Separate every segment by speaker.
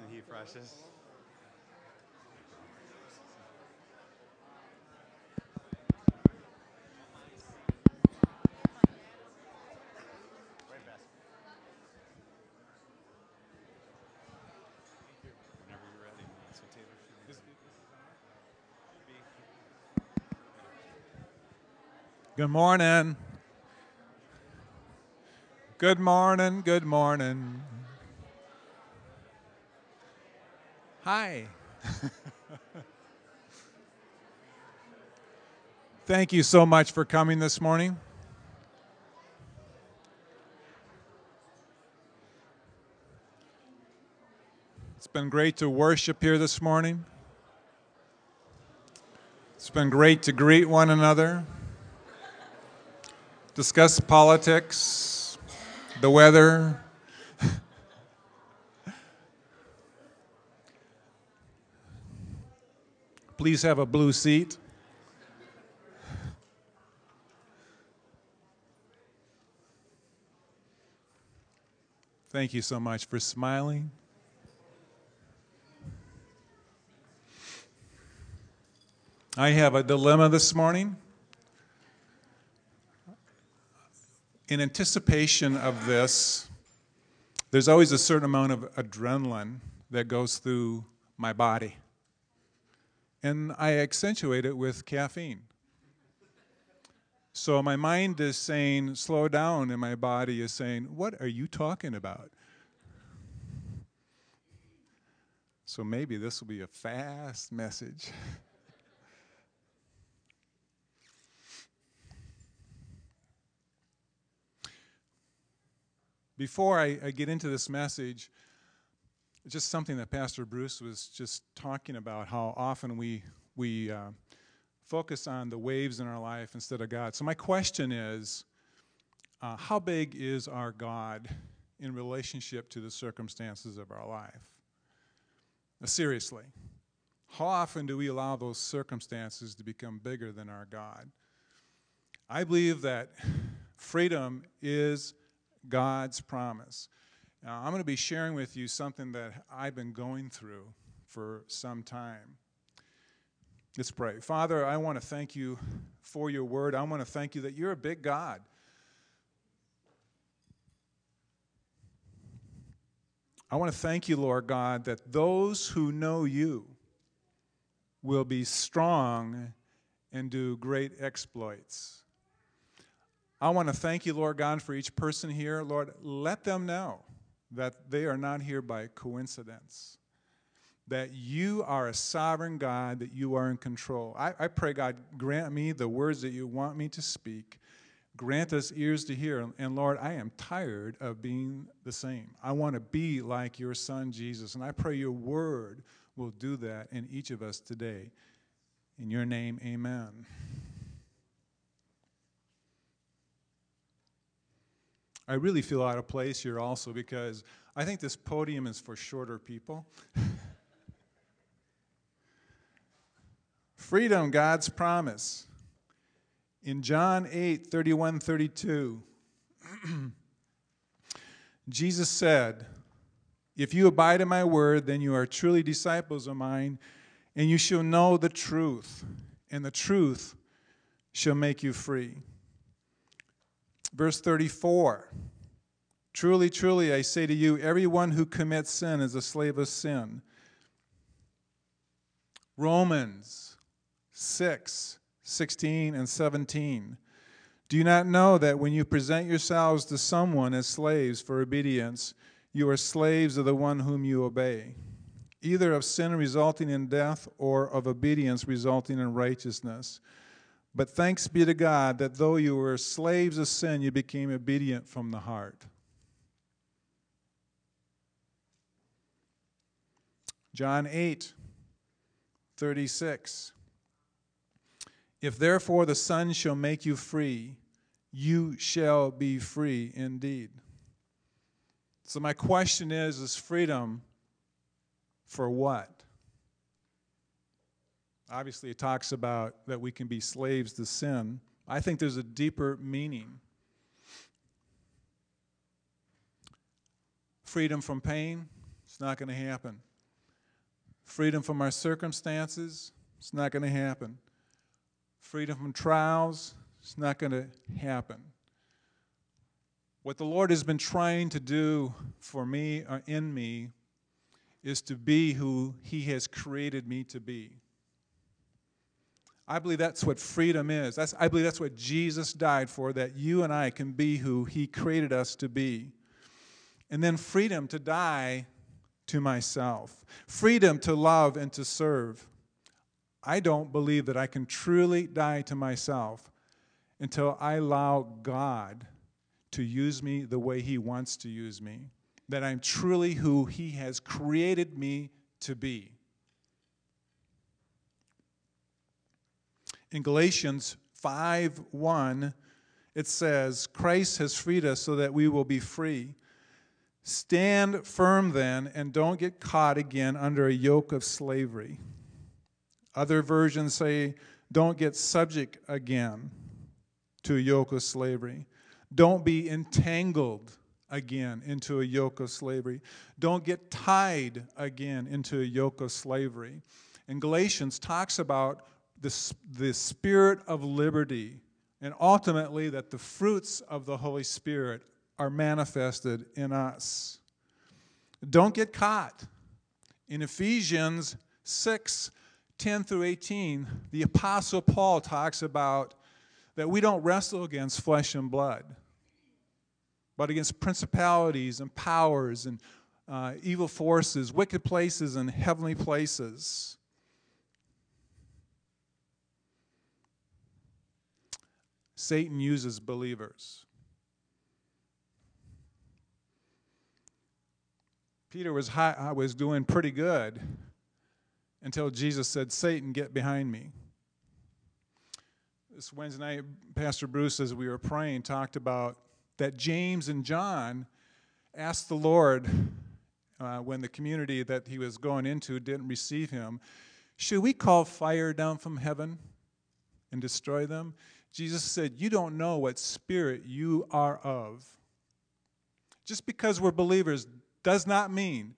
Speaker 1: Isn't he precious?
Speaker 2: Good morning. Good morning. Good morning. Hi. Thank you so much for coming this morning. It's been great to worship here this morning. It's been great to greet one another discuss politics, the weather. Please have a blue seat. Thank you so much for smiling. I have a dilemma this morning. in anticipation of this, there's always a certain amount of adrenaline that goes through my body. And I accentuate it with caffeine. So my mind is saying, slow down, and my body is saying, what are you talking about? So maybe this will be a fast message. Before I, I, get into this message, just something that Pastor Bruce was just talking about how often we, we uh, focus on the waves in our life instead of God. So, my question is uh, how big is our God in relationship to the circumstances of our life? Now, seriously, how often do we allow those circumstances to become bigger than our God? I believe that freedom is God's promise. Now, I'm going to be sharing with you something that I've been going through for some time. Let's pray. Father, I want to thank you for your word. I want to thank you that you're a big God. I want to thank you, Lord God, that those who know you will be strong and do great exploits. I want to thank you, Lord God, for each person here. Lord, let them know that they are not here by coincidence, that you are a sovereign God, that you are in control. I, I pray, God, grant me the words that you want me to speak. Grant us ears to hear. And Lord, I am tired of being the same. I want to be like your son, Jesus. And I pray your word will do that in each of us today. In your name, amen. I really feel out of place here also because I think this podium is for shorter people. Freedom, God's promise. In John 8 31 32, Jesus said, If you abide in my word, then you are truly disciples of mine, and you shall know the truth, and the truth shall make you free. Verse 34 Truly, truly, I say to you, everyone who commits sin is a slave of sin. Romans 6 16 and 17. Do you not know that when you present yourselves to someone as slaves for obedience, you are slaves of the one whom you obey, either of sin resulting in death or of obedience resulting in righteousness? But thanks be to God that though you were slaves of sin, you became obedient from the heart. John 8, 36. If therefore the Son shall make you free, you shall be free indeed. So, my question is is freedom for what? Obviously, it talks about that we can be slaves to sin. I think there's a deeper meaning. Freedom from pain, it's not going to happen. Freedom from our circumstances, it's not going to happen. Freedom from trials, it's not going to happen. What the Lord has been trying to do for me or in me is to be who He has created me to be. I believe that's what freedom is. That's, I believe that's what Jesus died for, that you and I can be who He created us to be. And then freedom to die to myself, freedom to love and to serve. I don't believe that I can truly die to myself until I allow God to use me the way He wants to use me, that I'm truly who He has created me to be. In Galatians 5 1, it says, Christ has freed us so that we will be free. Stand firm then, and don't get caught again under a yoke of slavery. Other versions say, don't get subject again to a yoke of slavery. Don't be entangled again into a yoke of slavery. Don't get tied again into a yoke of slavery. And Galatians talks about the, the spirit of liberty and ultimately that the fruits of the Holy Spirit are manifested in us. Don't get caught. In Ephesians 6 10 through 18, the Apostle Paul talks about that we don't wrestle against flesh and blood, but against principalities and powers and uh, evil forces, wicked places, and heavenly places. Satan uses believers. Peter was, high, was doing pretty good until Jesus said, Satan, get behind me. This Wednesday night, Pastor Bruce, as we were praying, talked about that James and John asked the Lord uh, when the community that he was going into didn't receive him, Should we call fire down from heaven and destroy them? Jesus said, You don't know what spirit you are of. Just because we're believers does not mean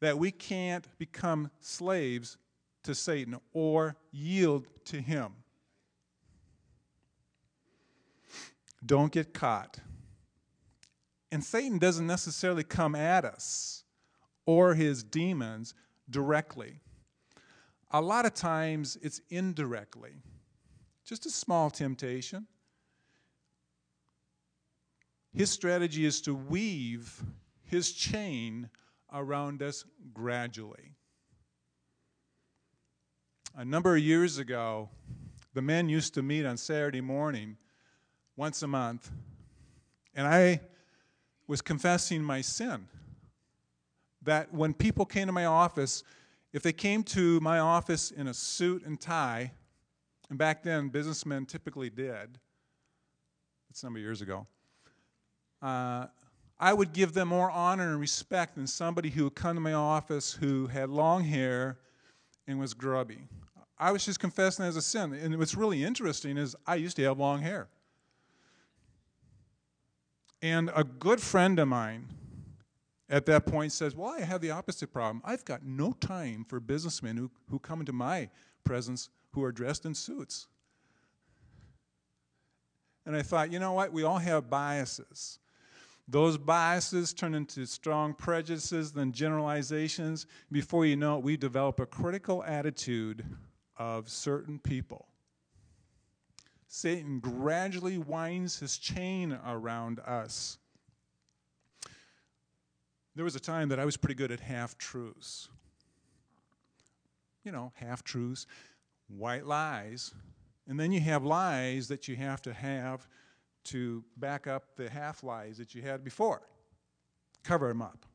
Speaker 2: that we can't become slaves to Satan or yield to him. Don't get caught. And Satan doesn't necessarily come at us or his demons directly. A lot of times it's indirectly, just a small temptation. His strategy is to weave his chain around us gradually. A number of years ago, the men used to meet on Saturday morning once a month, and I was confessing my sin. That when people came to my office, if they came to my office in a suit and tie, and back then businessmen typically did, that's a number of years ago, uh, I would give them more honor and respect than somebody who would come to my office who had long hair and was grubby. I was just confessing as a sin. And what's really interesting is I used to have long hair. And a good friend of mine at that point says, Well, I have the opposite problem. I've got no time for businessmen who, who come into my presence who are dressed in suits. And I thought, you know what? We all have biases. Those biases turn into strong prejudices, then generalizations. Before you know it, we develop a critical attitude of certain people. Satan gradually winds his chain around us. There was a time that I was pretty good at half truths. You know, half truths, white lies. And then you have lies that you have to have to back up the half lies that you had before, cover them up.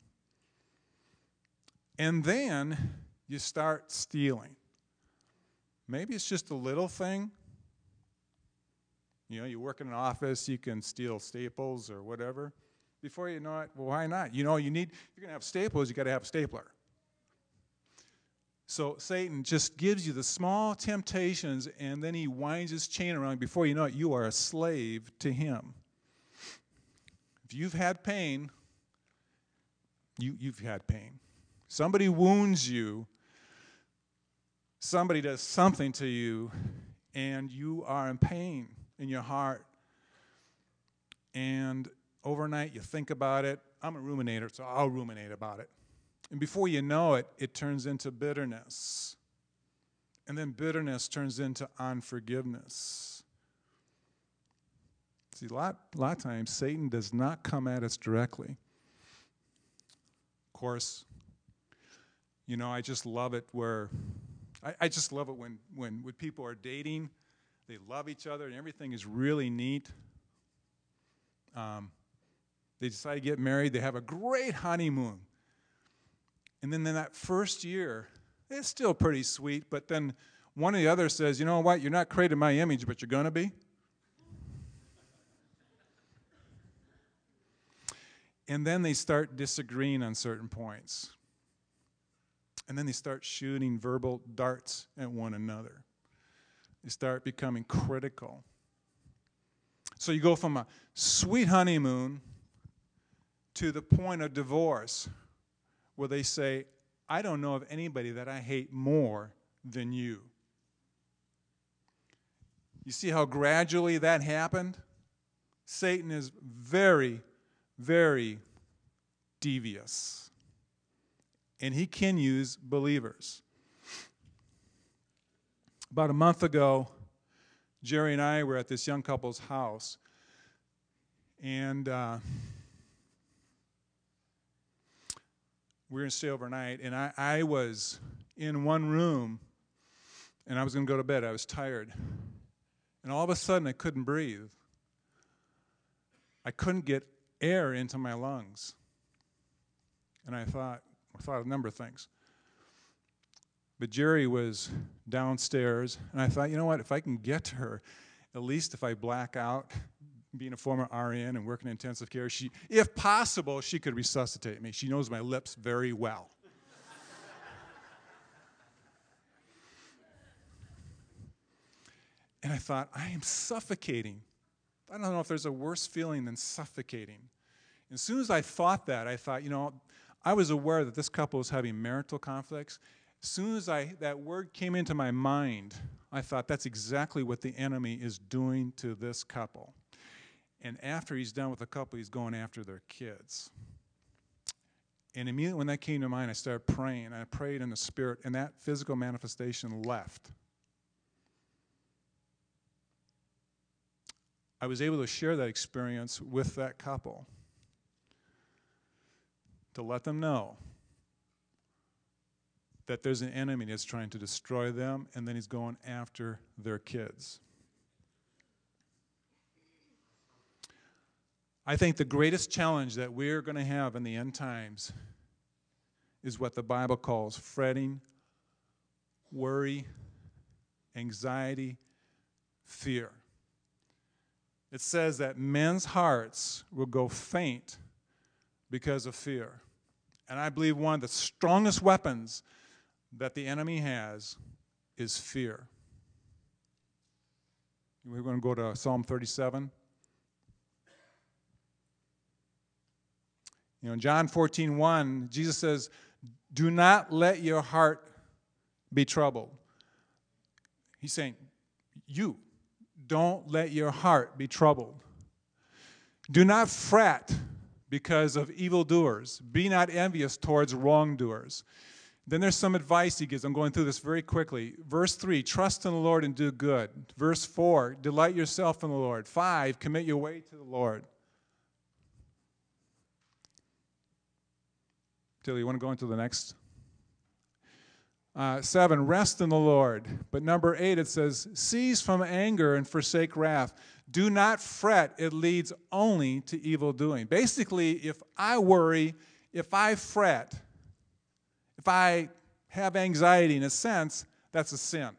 Speaker 2: And then you start stealing. Maybe it's just a little thing. You know, you work in an office, you can steal staples or whatever. Before you know it, well, why not? You know, you need, you're going to have staples, you got to have a stapler. So Satan just gives you the small temptations and then he winds his chain around. Before you know it, you are a slave to him. If you've had pain, you, you've had pain. Somebody wounds you, somebody does something to you and you are in pain in your heart. And overnight you think about it. I'm a ruminator, so I'll ruminate about it. And before you know it, it turns into bitterness. And then bitterness turns into unforgiveness. See, a lot, a lot of times Satan does not come at us directly. Of course, you know, I just love it where I, I just love it when, when, when people are dating, they love each other, and everything is really neat. Um, they decide to get married, they have a great honeymoon. And then in that first year, it's still pretty sweet, but then one of the others says, You know what? You're not created my image, but you're going to be. And then they start disagreeing on certain points. And then they start shooting verbal darts at one another. They start becoming critical. So you go from a sweet honeymoon to the point of divorce where they say, I don't know of anybody that I hate more than you. You see how gradually that happened? Satan is very, very devious. And he can use believers. About a month ago, Jerry and I were at this young couple's house. And uh, we were going to stay overnight. And I, I was in one room and I was going to go to bed. I was tired. And all of a sudden, I couldn't breathe. I couldn't get air into my lungs. And I thought, I thought a number of things. But Jerry was downstairs, and I thought, you know what, if I can get to her, at least if I black out, being a former RN and working in intensive care, she, if possible, she could resuscitate me. She knows my lips very well. and I thought, I am suffocating. I don't know if there's a worse feeling than suffocating. As soon as I thought that, I thought, you know, I was aware that this couple was having marital conflicts. As soon as I, that word came into my mind, I thought that's exactly what the enemy is doing to this couple. And after he's done with a couple, he's going after their kids. And immediately when that came to mind, I started praying. I prayed in the spirit, and that physical manifestation left. I was able to share that experience with that couple to let them know that there's an enemy that's trying to destroy them, and then he's going after their kids. I think the greatest challenge that we're going to have in the end times is what the Bible calls fretting, worry, anxiety, fear. It says that men's hearts will go faint because of fear. And I believe one of the strongest weapons that the enemy has is fear. We're going to go to Psalm 37. You know, in John 14, 1, Jesus says, Do not let your heart be troubled. He's saying, You, don't let your heart be troubled. Do not fret because of evildoers. Be not envious towards wrongdoers. Then there's some advice he gives. I'm going through this very quickly. Verse 3 Trust in the Lord and do good. Verse 4 Delight yourself in the Lord. 5 Commit your way to the Lord. You want to go into the next? Uh, seven, rest in the Lord. But number eight, it says, cease from anger and forsake wrath. Do not fret, it leads only to evil doing. Basically, if I worry, if I fret, if I have anxiety in a sense, that's a sin. It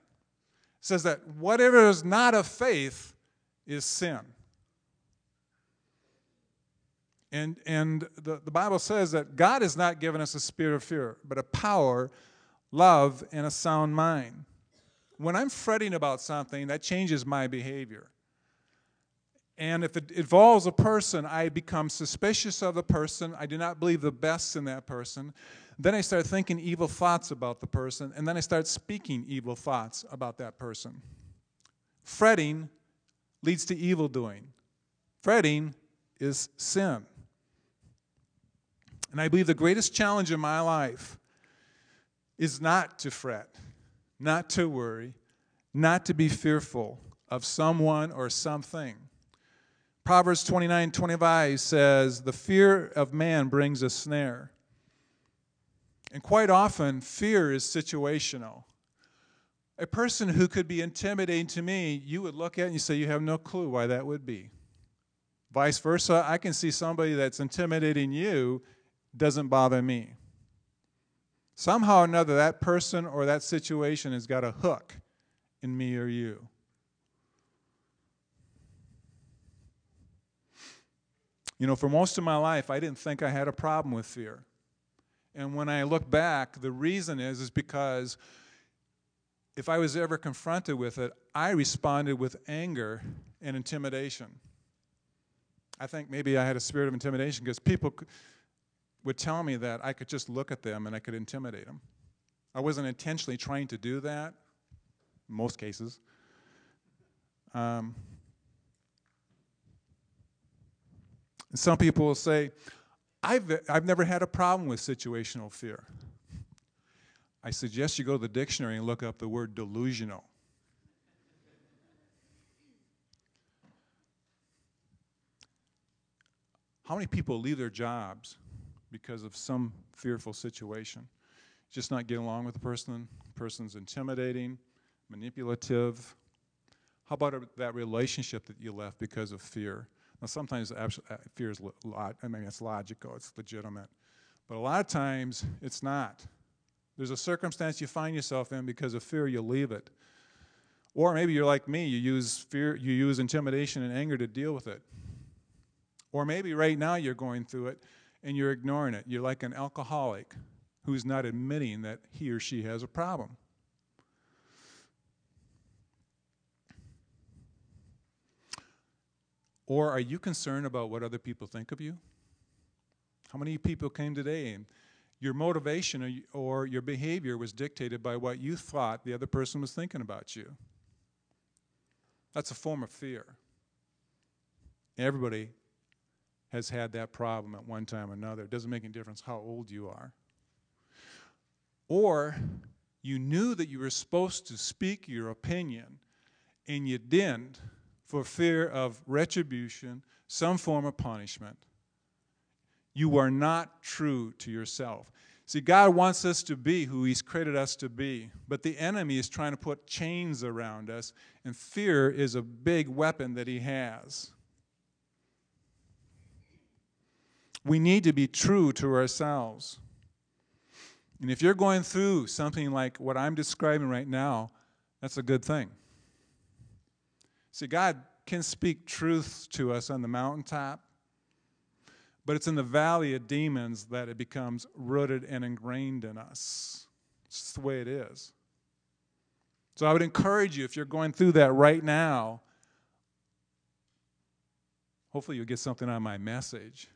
Speaker 2: says that whatever is not of faith is sin. And, and the, the Bible says that God has not given us a spirit of fear, but a power, love, and a sound mind. When I'm fretting about something, that changes my behavior. And if it involves a person, I become suspicious of the person. I do not believe the best in that person. Then I start thinking evil thoughts about the person, and then I start speaking evil thoughts about that person. Fretting leads to evil doing. Fretting is sin. And I believe the greatest challenge in my life is not to fret, not to worry, not to be fearful of someone or something. Proverbs 29 25 says, The fear of man brings a snare. And quite often, fear is situational. A person who could be intimidating to me, you would look at and you say, You have no clue why that would be. Vice versa, I can see somebody that's intimidating you doesn't bother me. Somehow or another, that person or that situation has got a hook in me or you. You know, for most of my life, I didn't think I had a problem with fear. And when I look back, the reason is is because if I was ever confronted with it, I responded with anger and intimidation. I think maybe I had a spirit of intimidation because people would tell me that I could just look at them and I could intimidate them. I wasn't intentionally trying to do that, most cases. Um, some people will say, I've, I've never had a problem with situational fear. I suggest you go to the dictionary and look up the word delusional. How many people leave their jobs because of some fearful situation? Just not getting along with the person, person's intimidating, manipulative. How about that relationship that you left because of fear? Now, sometimes uh, fear is, I mean, it's logical, it's legitimate. But a lot of times, it's not. There's a circumstance you find yourself in because of fear, you leave it. Or maybe you're like me, you use fear, you use intimidation and anger to deal with it. Or maybe right now you're going through it and you're ignoring it. You're like an alcoholic who's not admitting that he or she has a problem. Or are you concerned about what other people think of you? How many people came today and your motivation or your behavior was dictated by what you thought the other person was thinking about you? That's a form of fear. Everybody has had that problem at one time or another. It doesn't make any difference how old you are. Or you knew that you were supposed to speak your opinion and you didn't for fear of retribution, some form of punishment. You are not true to yourself. See, God wants us to be who He's created us to be, but the enemy is trying to put chains around us, and fear is a big weapon that He has. We need to be true to ourselves. And if you're going through something like what I'm describing right now, that's a good thing. See, God can speak truth to us on the mountaintop, but it's in the valley of demons that it becomes rooted and ingrained in us. It's just the way it is. So I would encourage you, if you're going through that right now, hopefully you'll get something out of my message.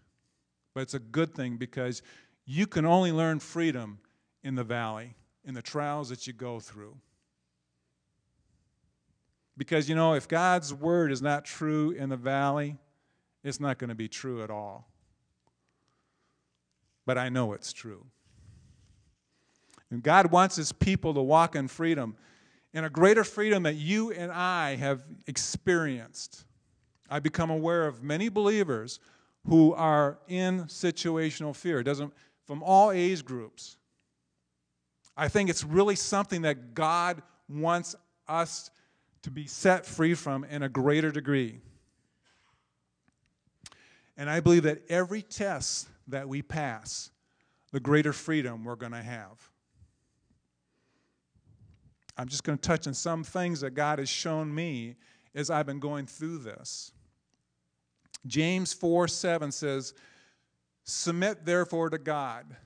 Speaker 2: But it's a good thing because you can only learn freedom in the valley, in the trials that you go through. Because, you know, if God's word is not true in the valley, it's not going to be true at all. But I know it's true. And God wants his people to walk in freedom, in a greater freedom that you and I have experienced. I become aware of many believers who are in situational fear. It doesn't from all age groups. I think it's really something that God wants us to be set free from in a greater degree. And I believe that every test that we pass, the greater freedom we're going to have. I'm just going to touch on some things that God has shown me as I've been going through this. James 4 7 says, Submit therefore to God.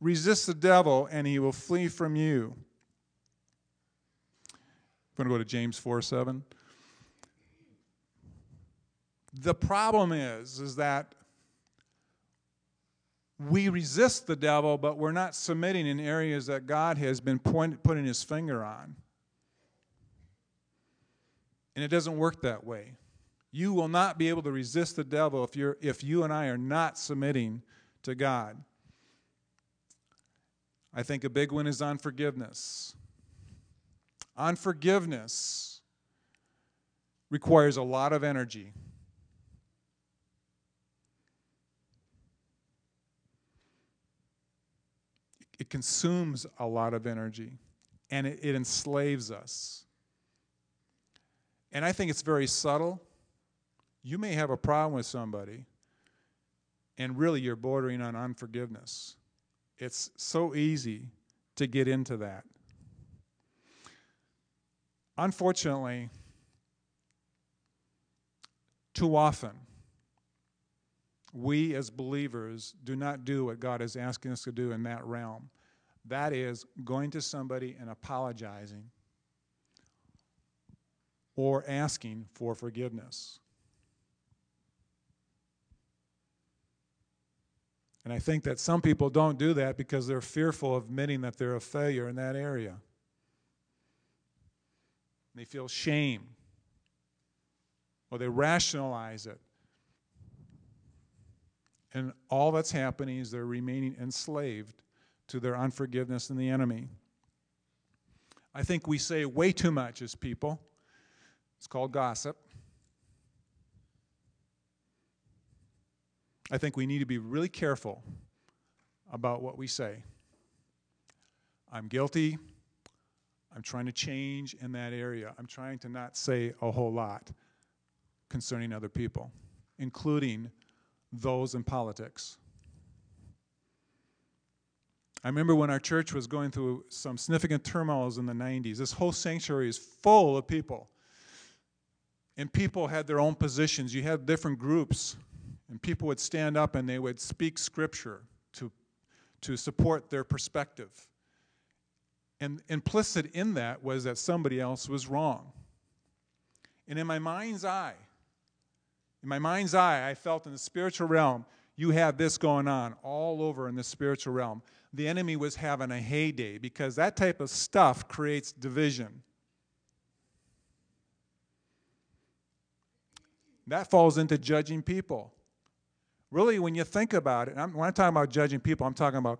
Speaker 2: Resist the devil, and he will flee from you. I'm going to go to James 4 7. The problem is, is that we resist the devil, but we're not submitting in areas that God has been point, putting his finger on. And it doesn't work that way. You will not be able to resist the devil if, you're, if you and I are not submitting to God. I think a big one is unforgiveness. Unforgiveness requires a lot of energy. It consumes a lot of energy and it, it enslaves us. And I think it's very subtle. You may have a problem with somebody, and really you're bordering on unforgiveness. It's so easy to get into that. Unfortunately, too often, we as believers do not do what God is asking us to do in that realm. That is, going to somebody and apologizing or asking for forgiveness. And I think that some people don't do that because they're fearful of admitting that they're a failure in that area. They feel shame or they rationalize it. And all that's happening is they're remaining enslaved to their unforgiveness and the enemy. I think we say way too much as people. It's called gossip. I think we need to be really careful about what we say. I'm guilty. I'm trying to change in that area. I'm trying to not say a whole lot concerning other people, including those in politics. I remember when our church was going through some significant turmoils in the 90s. This whole sanctuary is full of people. And people had their own positions. You had different groups, and people would stand up and they would speak scripture to, to support their perspective. And implicit in that was that somebody else was wrong. And in my mind's eye, in my mind's eye, I felt in the spiritual realm, you had this going on all over in the spiritual realm. The enemy was having a heyday because that type of stuff creates division. That falls into judging people. Really, when you think about it, when I'm talking about judging people, I'm talking about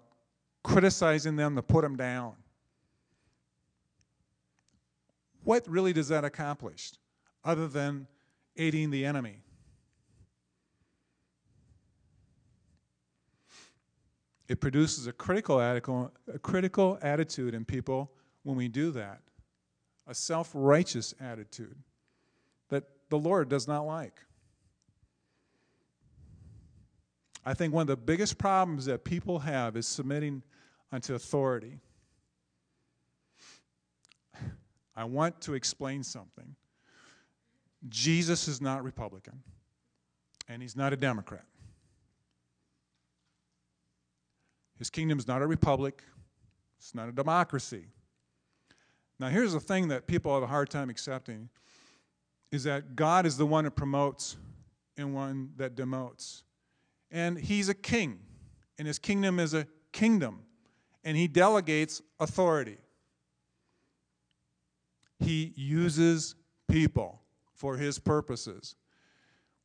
Speaker 2: criticizing them to put them down. What really does that accomplish other than aiding the enemy? It produces a critical, a critical attitude in people when we do that, a self righteous attitude that the Lord does not like. I think one of the biggest problems that people have is submitting unto authority. I want to explain something. Jesus is not Republican, and he's not a Democrat. His kingdom is not a republic, it's not a democracy. Now, here's the thing that people have a hard time accepting is that God is the one that promotes and one that demotes. And he's a king, and his kingdom is a kingdom, and he delegates authority. He uses people for his purposes.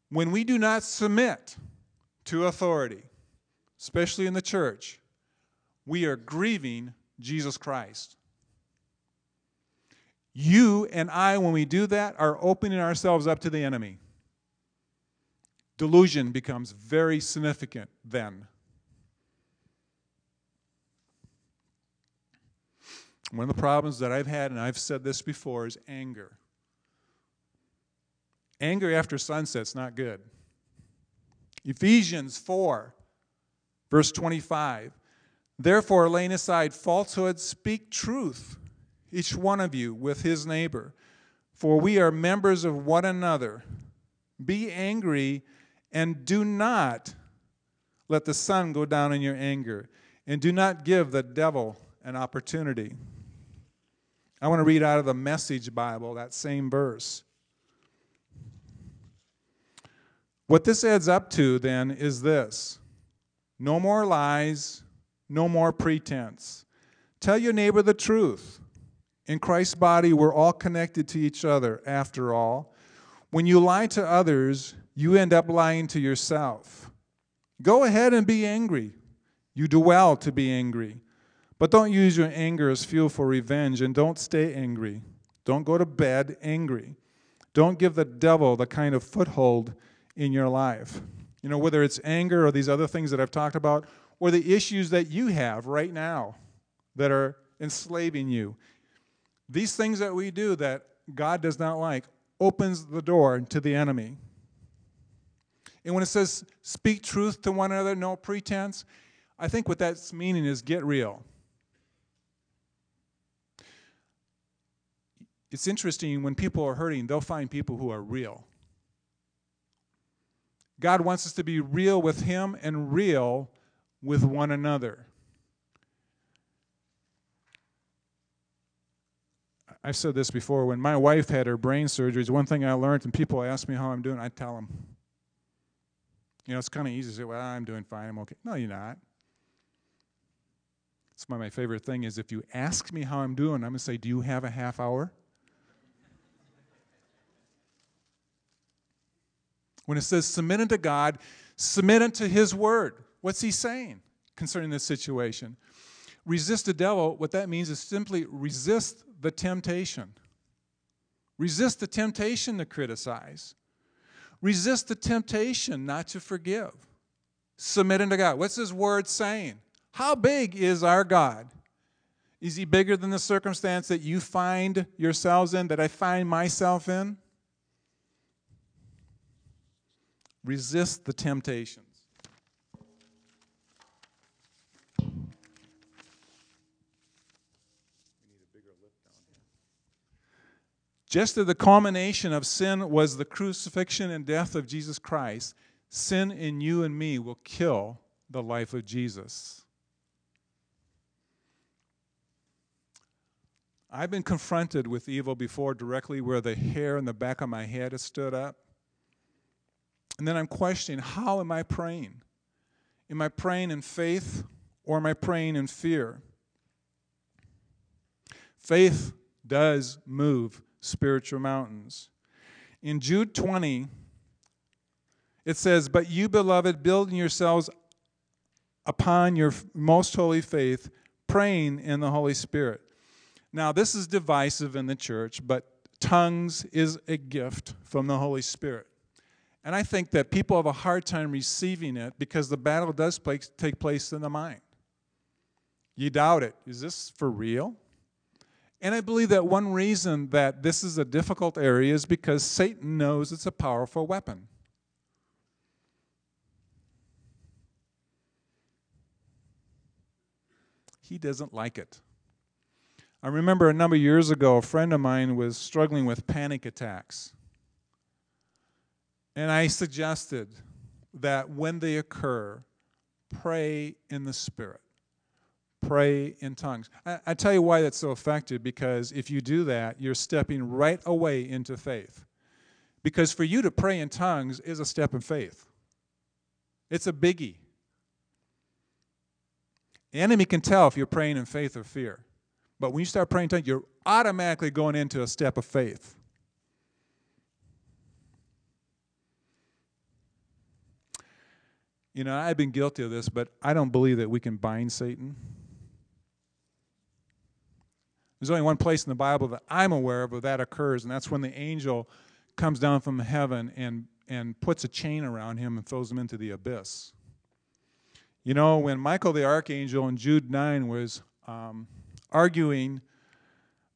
Speaker 2: When we do not submit to authority, especially in the church, we are grieving Jesus Christ. You and I, when we do that, are opening ourselves up to the enemy. Delusion becomes very significant then. One of the problems that I've had, and I've said this before, is anger. Anger after sunset's not good. Ephesians 4 Verse 25 Therefore, laying aside falsehood, speak truth, each one of you with his neighbor. For we are members of one another. Be angry and do not let the sun go down in your anger, and do not give the devil an opportunity. I want to read out of the Message Bible that same verse. What this adds up to then is this No more lies, no more pretense. Tell your neighbor the truth. In Christ's body, we're all connected to each other, after all. When you lie to others, you end up lying to yourself. Go ahead and be angry. You do well to be angry. But don't use your anger as fuel for revenge and don't stay angry. Don't go to bed angry. Don't give the devil the kind of foothold in your life. You know, whether it's anger or these other things that I've talked about, or the issues that you have right now that are enslaving you. These things that we do that God does not like opens the door to the enemy. And when it says speak truth to one another, no pretense, I think what that's meaning is get real. It's interesting when people are hurting, they'll find people who are real. God wants us to be real with Him and real with one another. I've said this before. When my wife had her brain surgeries, one thing I learned, and people ask me how I'm doing, I tell them. You know, it's kind of easy to say, well, I'm doing fine, I'm okay. No, you're not. One of my favorite thing is if you ask me how I'm doing, I'm going to say, do you have a half hour? When it says submit unto God, submit unto His word. What's He saying concerning this situation? Resist the devil, what that means is simply resist the temptation. Resist the temptation to criticize. Resist the temptation not to forgive. Submit unto God. What's His word saying? How big is our God? Is He bigger than the circumstance that you find yourselves in, that I find myself in? Resist the temptations. Just as the culmination of sin was the crucifixion and death of Jesus Christ, sin in you and me will kill the life of Jesus. I've been confronted with evil before directly where the hair in the back of my head has stood up. And then I'm questioning how am I praying? Am I praying in faith or am I praying in fear? Faith does move spiritual mountains. In Jude 20, it says, But you, beloved, building yourselves upon your most holy faith, praying in the Holy Spirit. Now, this is divisive in the church, but tongues is a gift from the Holy Spirit. And I think that people have a hard time receiving it because the battle does take place in the mind. You doubt it. Is this for real? And I believe that one reason that this is a difficult area is because Satan knows it's a powerful weapon. He doesn't like it. I remember a number of years ago, a friend of mine was struggling with panic attacks. And I suggested that when they occur, pray in the Spirit pray in tongues. I, I, tell you why that's so effective because if you do that, you're stepping right away into faith. Because for you to pray in tongues is a step in faith, it's a biggie. The enemy can tell if you're praying in faith or fear. But when you start praying in tongues, you're automatically going into a step of faith. You know, I've been guilty of this, but I don't believe that we can bind Satan. There's only one place in the Bible that I'm aware of where that occurs, and that's when the angel comes down from heaven and, and puts a chain around him and throws him into the abyss. You know, when Michael the archangel in Jude 9 was um, arguing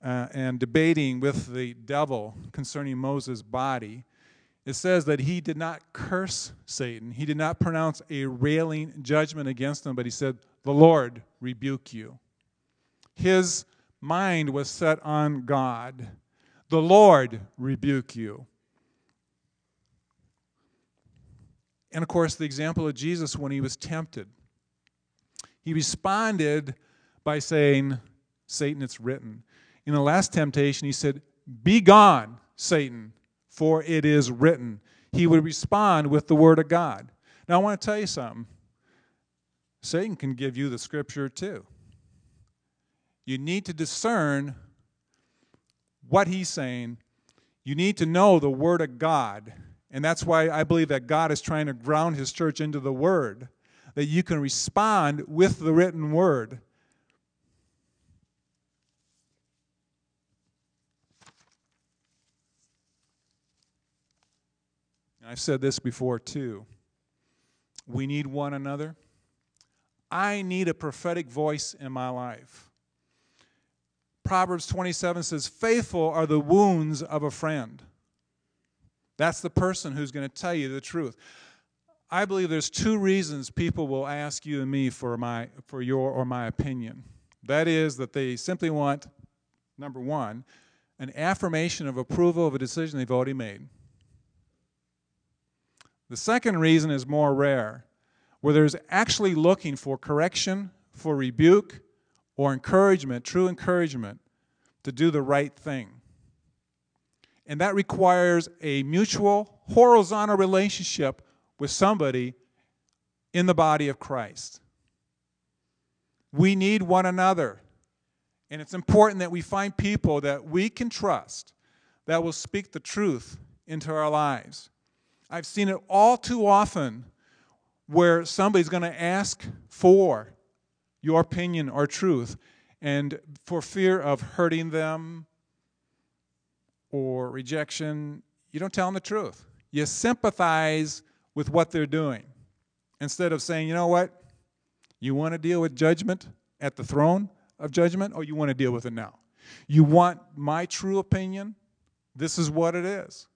Speaker 2: uh, and debating with the devil concerning Moses' body, it says that he did not curse Satan. He did not pronounce a railing judgment against him, but he said, The Lord rebuke you. His mind was set on God. The Lord rebuke you. And of course, the example of Jesus when he was tempted. He responded by saying, Satan, it's written. In the last temptation, he said, Be gone, Satan, for it is written. He would respond with the word of God. Now, I want to tell you something. Satan can give you the scripture too. You need to discern what he's saying. You need to know the Word of God. And that's why I believe that God is trying to ground his church into the Word, that you can respond with the written Word. I've said this before too. We need one another. I need a prophetic voice in my life. Proverbs 27 says, Faithful are the wounds of a friend. That's the person who's going to tell you the truth. I believe there's two reasons people will ask you and me for my for your or my opinion. That is that they simply want number 1, an affirmation of approval of a decision they've already made. The second reason is more rare, where there's actually looking for correction, for rebuke, or encouragement, true encouragement, to do the right thing. And that requires a mutual, horizontal relationship with somebody in the body of Christ. We need one another. And it's important that we find people that we can trust that will speak the truth into our lives. I've seen it all too often where somebody's going to ask for your opinion or truth, and for fear of hurting them or rejection, you don't tell them the truth. You sympathize with what they're doing instead of saying, you know what, you want to deal with judgment at the throne of judgment, or you want to deal with it now? You want my true opinion? This is what it is.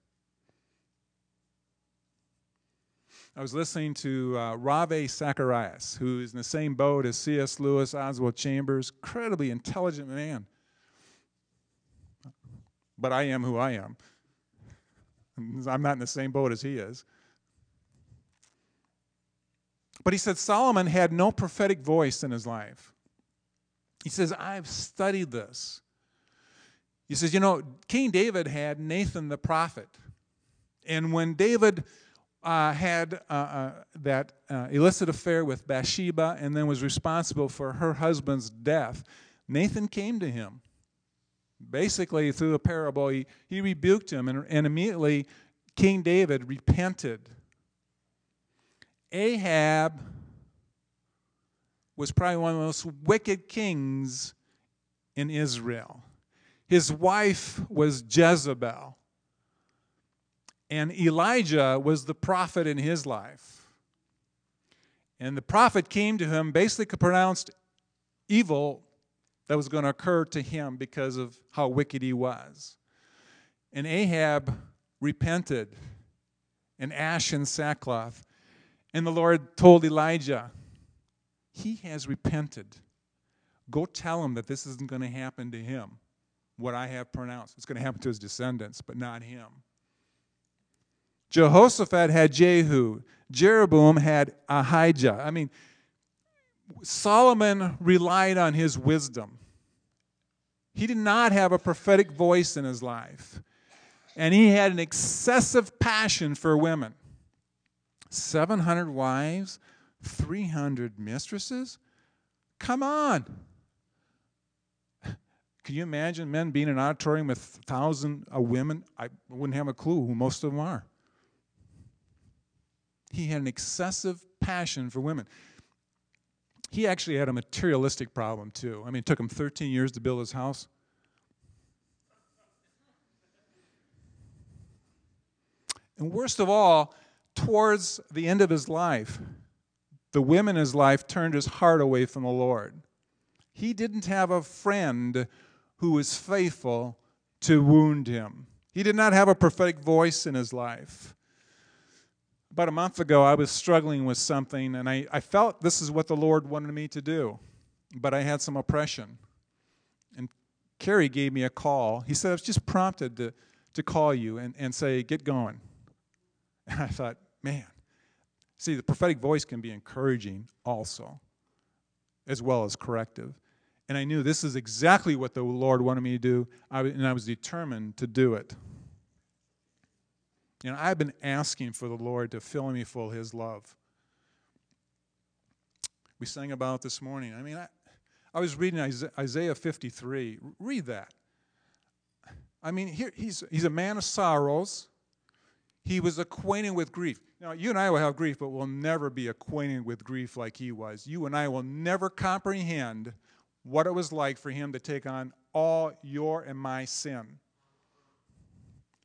Speaker 2: I was listening to uh, Ravi Zacharias, who is in the same boat as C.S. Lewis, Oswald Chambers, incredibly intelligent man. But I am who I am. I'm not in the same boat as he is. But he said Solomon had no prophetic voice in his life. He says, I've studied this. He says, you know, King David had Nathan the prophet. And when David uh, had uh, uh, that uh, illicit affair with Bathsheba and then was responsible for her husband's death, Nathan came to him. Basically, through a parable, he, he rebuked him, and, and immediately King David repented. Ahab was probably one of the most wicked kings in Israel. His wife was Jezebel. And Elijah was the prophet in his life. And the prophet came to him, basically pronounced evil that was going to occur to him because of how wicked he was. And Ahab repented in ash and sackcloth. And the Lord told Elijah, He has repented. Go tell him that this isn't going to happen to him, what I have pronounced. It's going to happen to his descendants, but not him. Jehoshaphat had Jehu. Jeroboam had Ahijah. I mean, Solomon relied on his wisdom. He did not have a prophetic voice in his life. And he had an excessive passion for women. 700 wives, 300 mistresses? Come on. Can you imagine men being in an auditorium with 1,000 women? I wouldn't have a clue who most of them are. He had an excessive passion for women. He actually had a materialistic problem, too. I mean, it took him 13 years to build his house. And worst of all, towards the end of his life, the women in his life turned his heart away from the Lord. He didn't have a friend who was faithful to wound him. He did not have a prophetic voice in his life about a month ago, I was struggling with something, and I, I felt this is what the Lord wanted me to do, but I had some oppression. And Kerry gave me a call. He said, I was just prompted to, to call you and, and say, get going. And I thought, man, see, the prophetic voice can be encouraging also, as well as corrective. And I knew this is exactly what the Lord wanted me to do, and I was determined to do it. You know, I've been asking for the Lord to fill me full His love. we sang about this morning. I mean, I, I was reading Isaiah 53. Read that. I mean, here he's, he's a man of sorrows. He was acquainted with grief. Now, you and I will have grief, but we'll never be acquainted with grief like he was. You and I will never comprehend what it was like for him to take on all your and my sin.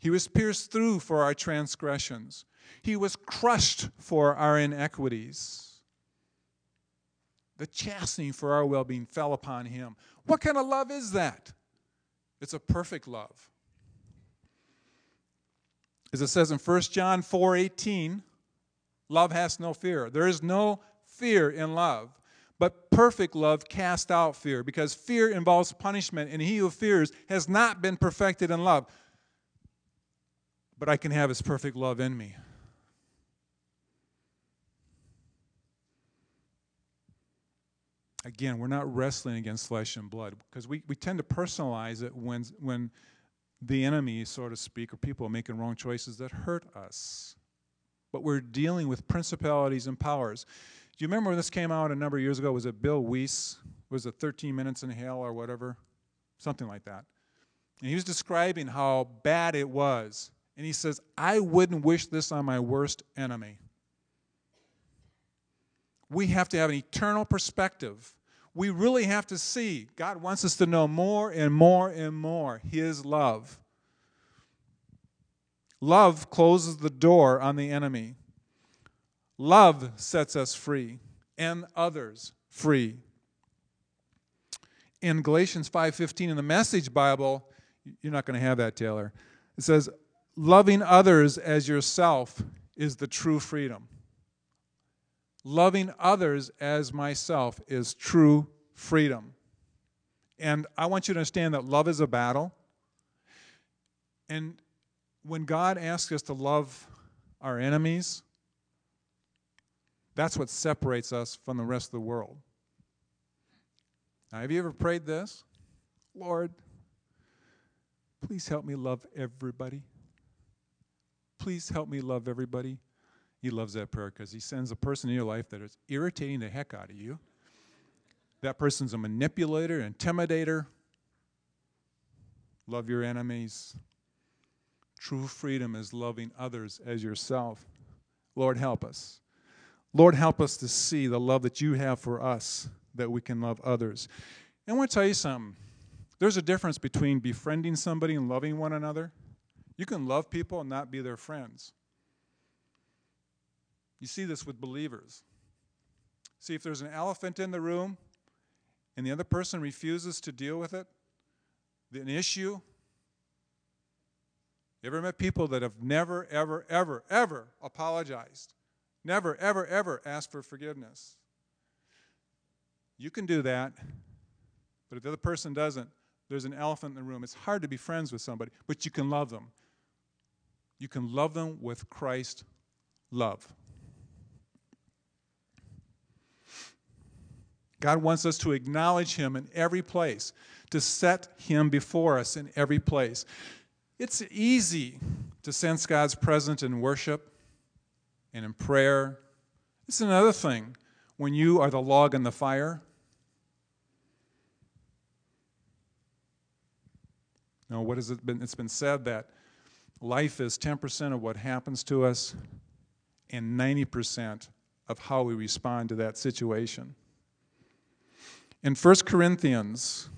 Speaker 2: He was pierced through for our transgressions, he was crushed for our inequities. The chastening for our well being fell upon him. What kind of love is that? It's a perfect love. As it says in 1 John 4 18, love has no fear. There is no fear in love. But perfect love casts out fear because fear involves punishment, and he who fears has not been perfected in love. But I can have his perfect love in me. again, we're not wrestling against flesh and blood because we, we tend to personalize it when, when the enemy, so to speak, or people making wrong choices that hurt us. But we're dealing with principalities and powers. Do you remember when this came out a number of years ago? Was it Bill Wiese? Was it 13 Minutes in Hell or whatever? Something like that. And he was describing how bad it was. And he says, I wouldn't wish this on my worst enemy we have to have an eternal perspective. We really have to see. God wants us to know more and more and more His love. Love closes the door on the enemy. Love sets us free and others free. In Galatians 5:15 in the Message Bible, you're not going to have that, Taylor. It says, "Loving others as yourself is the true freedom." Loving others as myself is true freedom. And I want you to understand that love is a battle. And when God asks us to love our enemies, that's what separates us from the rest of the world. Now, have you ever prayed this? Lord, please help me love everybody. Please help me love everybody. He loves that prayer because he sends a person in your life that is irritating the heck out of you. That person's a manipulator, intimidator. Love your enemies. True freedom is loving others as yourself. Lord, help us. Lord, help us to see the love that you have for us that we can love others. And I want to tell you something. There's a difference between befriending somebody and loving one another. You can love people and not be their friends. You see this with believers. See, if there's an elephant in the room and the other person refuses to deal with it, an issue, you ever met people that have never, ever, ever, ever apologized? Never, ever, ever asked for forgiveness? You can do that, but if the other person doesn't, there's an elephant in the room. It's hard to be friends with somebody, but you can love them. You can love them with Christ love. God wants us to acknowledge Him in every place, to set Him before us in every place. It's easy to sense God's presence in worship and in prayer. It's another thing when you are the log in the fire. Now, what has it been? It's been said that life is 10% of what happens to us and 90% of how we respond to that situation. In 1 Corinthians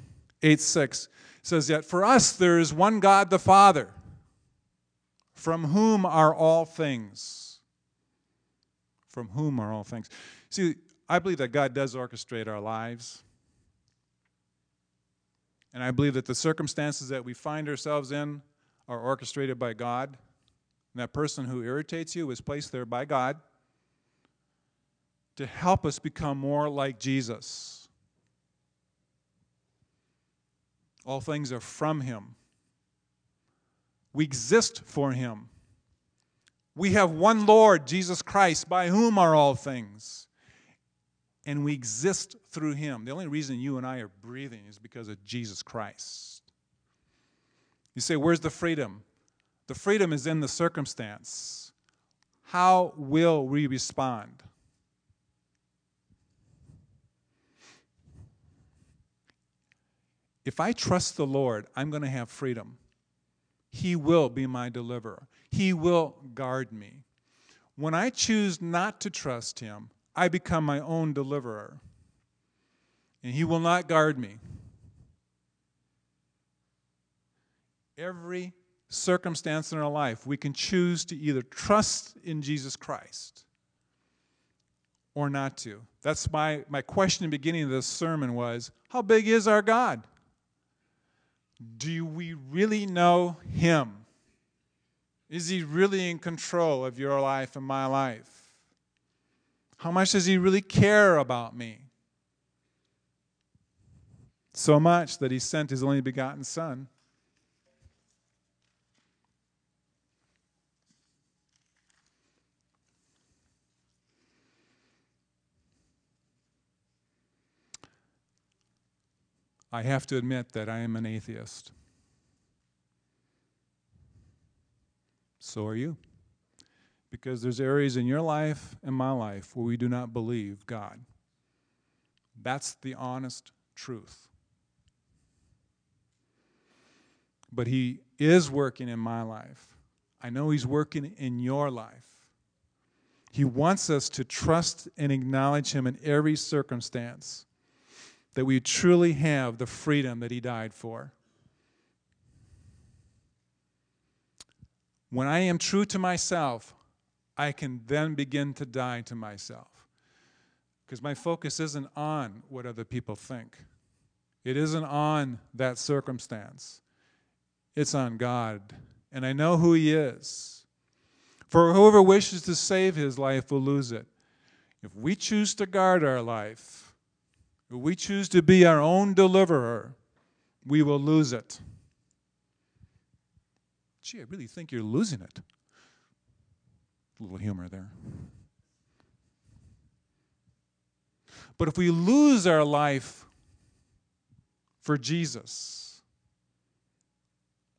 Speaker 2: 8 6, says, Yet for us there is one God the Father, from whom are all things. From whom are all things. See, I believe that God does orchestrate our lives. And I believe that the circumstances that we find ourselves in are orchestrated by God. And that person who irritates you is placed there by God to help us become more like Jesus. All things are from Him. We exist for Him. We have one Lord, Jesus Christ, by whom are all things. And we exist through Him. The only reason you and I are breathing is because of Jesus Christ. You say, Where's the freedom? The freedom is in the circumstance. How will we respond? If I trust the Lord, I'm going to have freedom. He will be my deliverer, He will guard me. When I choose not to trust Him, I become my own deliverer, and He will not guard me. Every circumstance in our life, we can choose to either trust in Jesus Christ or not to. That's my, my question in the beginning of this sermon was, how big is our God? Do we really know Him? Is He really in control of your life and my life? How much does He really care about me? So much that He sent His only begotten Son. I have to admit that I am an atheist. So are you. Because there's areas in your life and my life where we do not believe God. That's the honest truth. But He is working in my life. I know He's working in your life. He wants us to trust and acknowledge Him in every circumstance that we truly have the freedom that He died for. When I am true to myself, I can then begin to die to myself. Because my focus isn't on what other people think, it isn't on that circumstance, it's on God. And I know who He is. For whoever wishes to save his life will lose it. If we choose to guard our life, if we choose to be our own deliverer, we will lose it. Gee, I really think you're losing it. A little humor there. But if we lose our life for Jesus,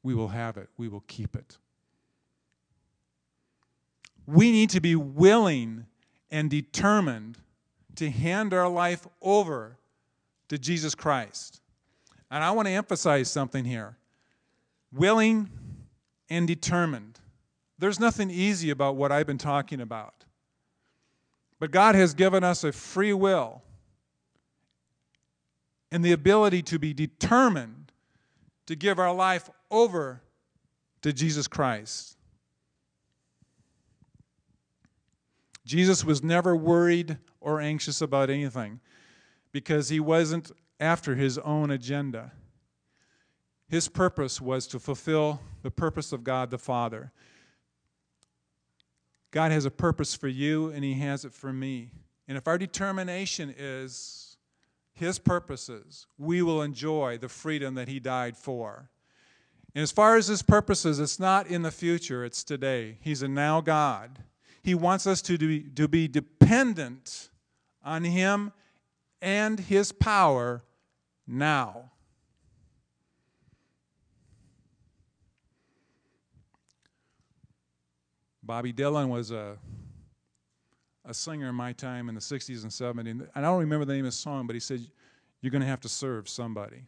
Speaker 2: we will have it, we will keep it. We need to be willing and determined to hand our life over to Jesus Christ. And I want to emphasize something here willing and determined. There's nothing easy about what I've been talking about. But God has given us a free will and the ability to be determined to give our life over to Jesus Christ. Jesus was never worried or anxious about anything because he wasn't after his own agenda. His purpose was to fulfill the purpose of God the Father. God has a purpose for you, and He has it for me. And if our determination is His purposes, we will enjoy the freedom that He died for. And as far as His purposes, it's not in the future, it's today. He's a now God. He wants us to be, to be dependent on Him and His power now. Bobby Dylan was a, a singer in my time in the 60s and 70s. And I don't remember the name of the song, but he said, You're going to have to serve somebody.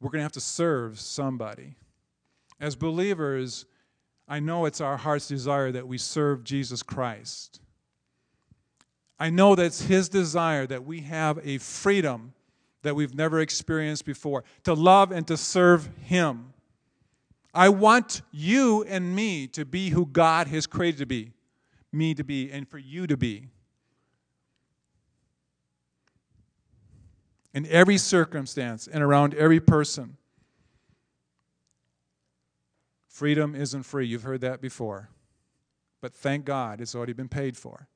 Speaker 2: We're going to have to serve somebody. As believers, I know it's our heart's desire that we serve Jesus Christ. I know that's His desire that we have a freedom that we've never experienced before to love and to serve Him. I want you and me to be who God has created to be, me to be, and for you to be. In every circumstance and around every person. Freedom isn't free. You've heard that before. But thank God it's already been paid for.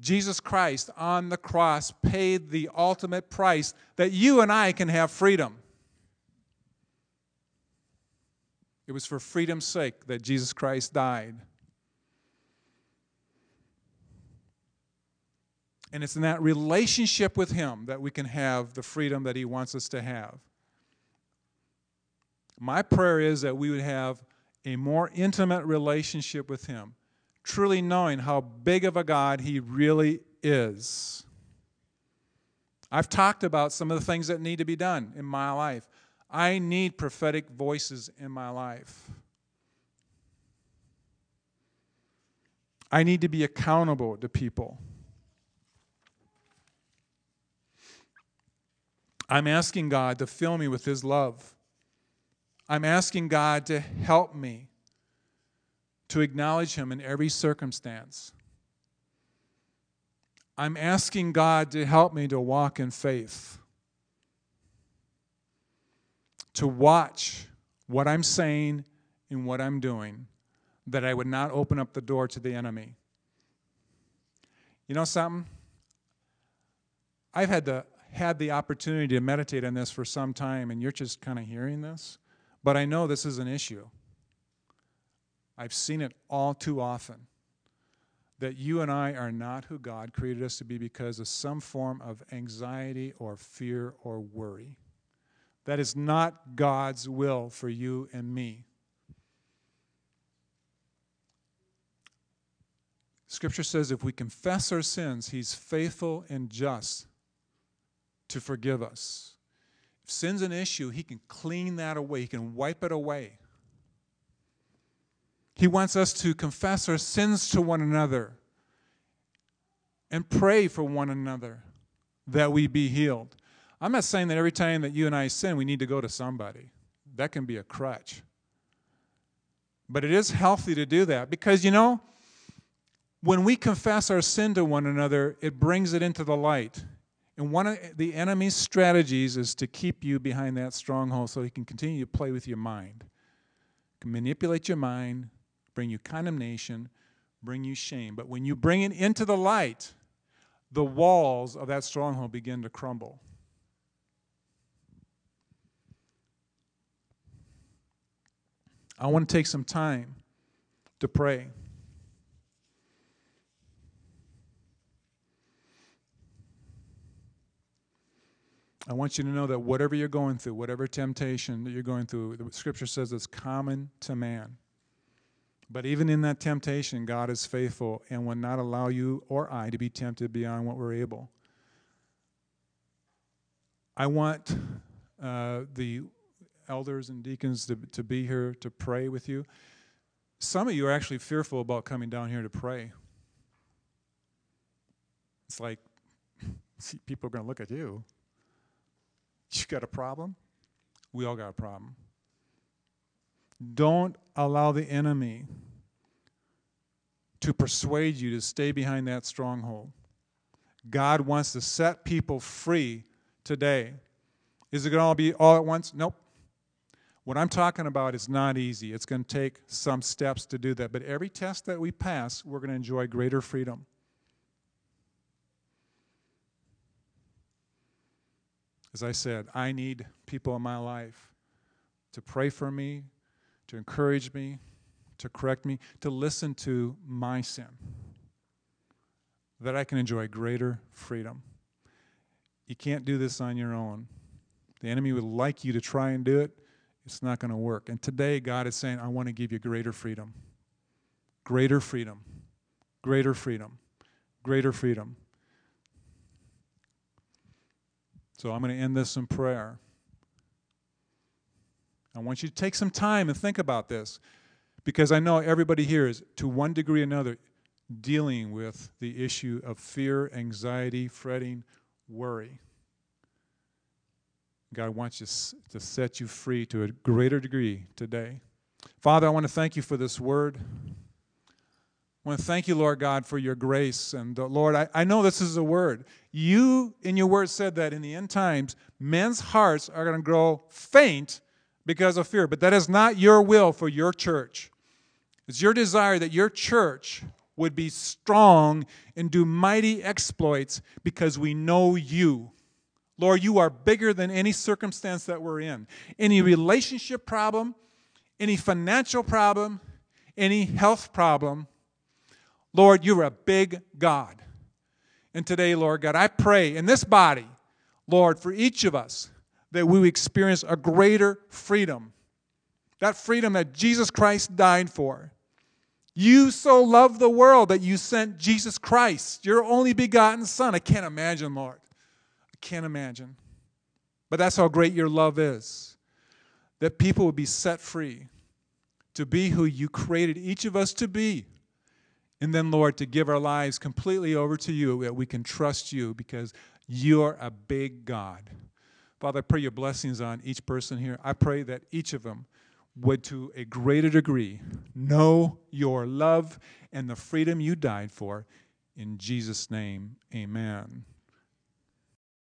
Speaker 2: Jesus Christ on the cross paid the ultimate price that you and I can have freedom. It was for freedom's sake that Jesus Christ died. And it's in that relationship with Him that we can have the freedom that He wants us to have. My prayer is that we would have a more intimate relationship with Him truly knowing how big of a God He really is. I've talked about some of the things that need to be done in my life. I need prophetic voices in my life. I need to be accountable to people. I'm asking God to fill me with His love. I'm asking God to help me to acknowledge Him in every circumstance. I'm asking God to help me to walk in faith, to watch what I'm saying and what I'm doing, that I would not open up the door to the enemy. You know something? I've had the had the opportunity to meditate on this for some time, and you're just kind of hearing this. But I know this is an issue. I've seen it all too often that you and I are not who God created us to be because of some form of anxiety or fear or worry. That is not God's will for you and me. Scripture says if we confess our sins, He's faithful and just to forgive us. If sin's an issue, He can clean that away, He can wipe it away. He wants us to confess our sins to one another and pray for one another that we be healed. I'm not saying that every time that you and I sin, we need to go to somebody. That can be a crutch. But it is healthy to do that because, you know, when we confess our sin to one another, it brings it into the light. And one of the enemy's strategies is to keep you behind that stronghold so he can continue to play with your mind, manipulate your mind, bring you condemnation, bring you shame. But when you bring it into the light, the walls of that stronghold begin to crumble. I want to take some time to pray. I want you to know that whatever you're going through, whatever temptation that you're going through, the scripture says it's common to man. But even in that temptation, God is faithful and will not allow you or I to be tempted beyond what we're able. I want uh, the elders and deacons to, to be here to pray with you. Some of you are actually fearful about coming down here to pray. It's like, see, people are going to look at you. You got a problem? We all got a problem. Don't allow the enemy to persuade you to stay behind that stronghold. God wants to set people free today. Is it going to all be all at once? Nope. What I'm talking about is not easy. It's going to take some steps to do that. But every test that we pass, we're going to enjoy greater freedom. As I said, I need people in my life to pray for me, to encourage me, to correct me, to listen to my sin, that I can enjoy greater freedom. You can't do this on your own. The enemy would like you to try and do it, it's not going to work. And today, God is saying, I want to give you greater freedom. Greater freedom. Greater freedom. Greater freedom. So I'm going to end this in prayer. I want you to take some time and think about this because I know everybody here is, to one degree or another, dealing with the issue of fear, anxiety, fretting, worry. God wants you to set you free to a greater degree today. Father, I want to thank you for this word. I want to thank you, Lord God, for your grace. And uh, Lord, I, I know this is a word. You, in your word, said that in the end times, men's hearts are going to grow faint because of fear. But that is not your will for your church. It's your desire that your church would be strong and do mighty exploits because we know you. Lord, you are bigger than any circumstance that we're in. Any relationship problem, any financial problem, any health problem Lord, you're a big God. And today, Lord God, I pray in this body, Lord, for each of us, that we experience a greater freedom. That freedom that Jesus Christ died for. You so loved the world that you sent Jesus Christ, your only begotten Son. I can't imagine, Lord. I can't imagine. But that's how great your love is. That people would be set free to be who you created each of us to be. And then, Lord, to give our lives completely over to you, that we can trust you because you're a big God. Father, I pray your blessings on each person here. I pray that each of them would, to a greater degree, know your love and the freedom you died for. In Jesus' name, amen.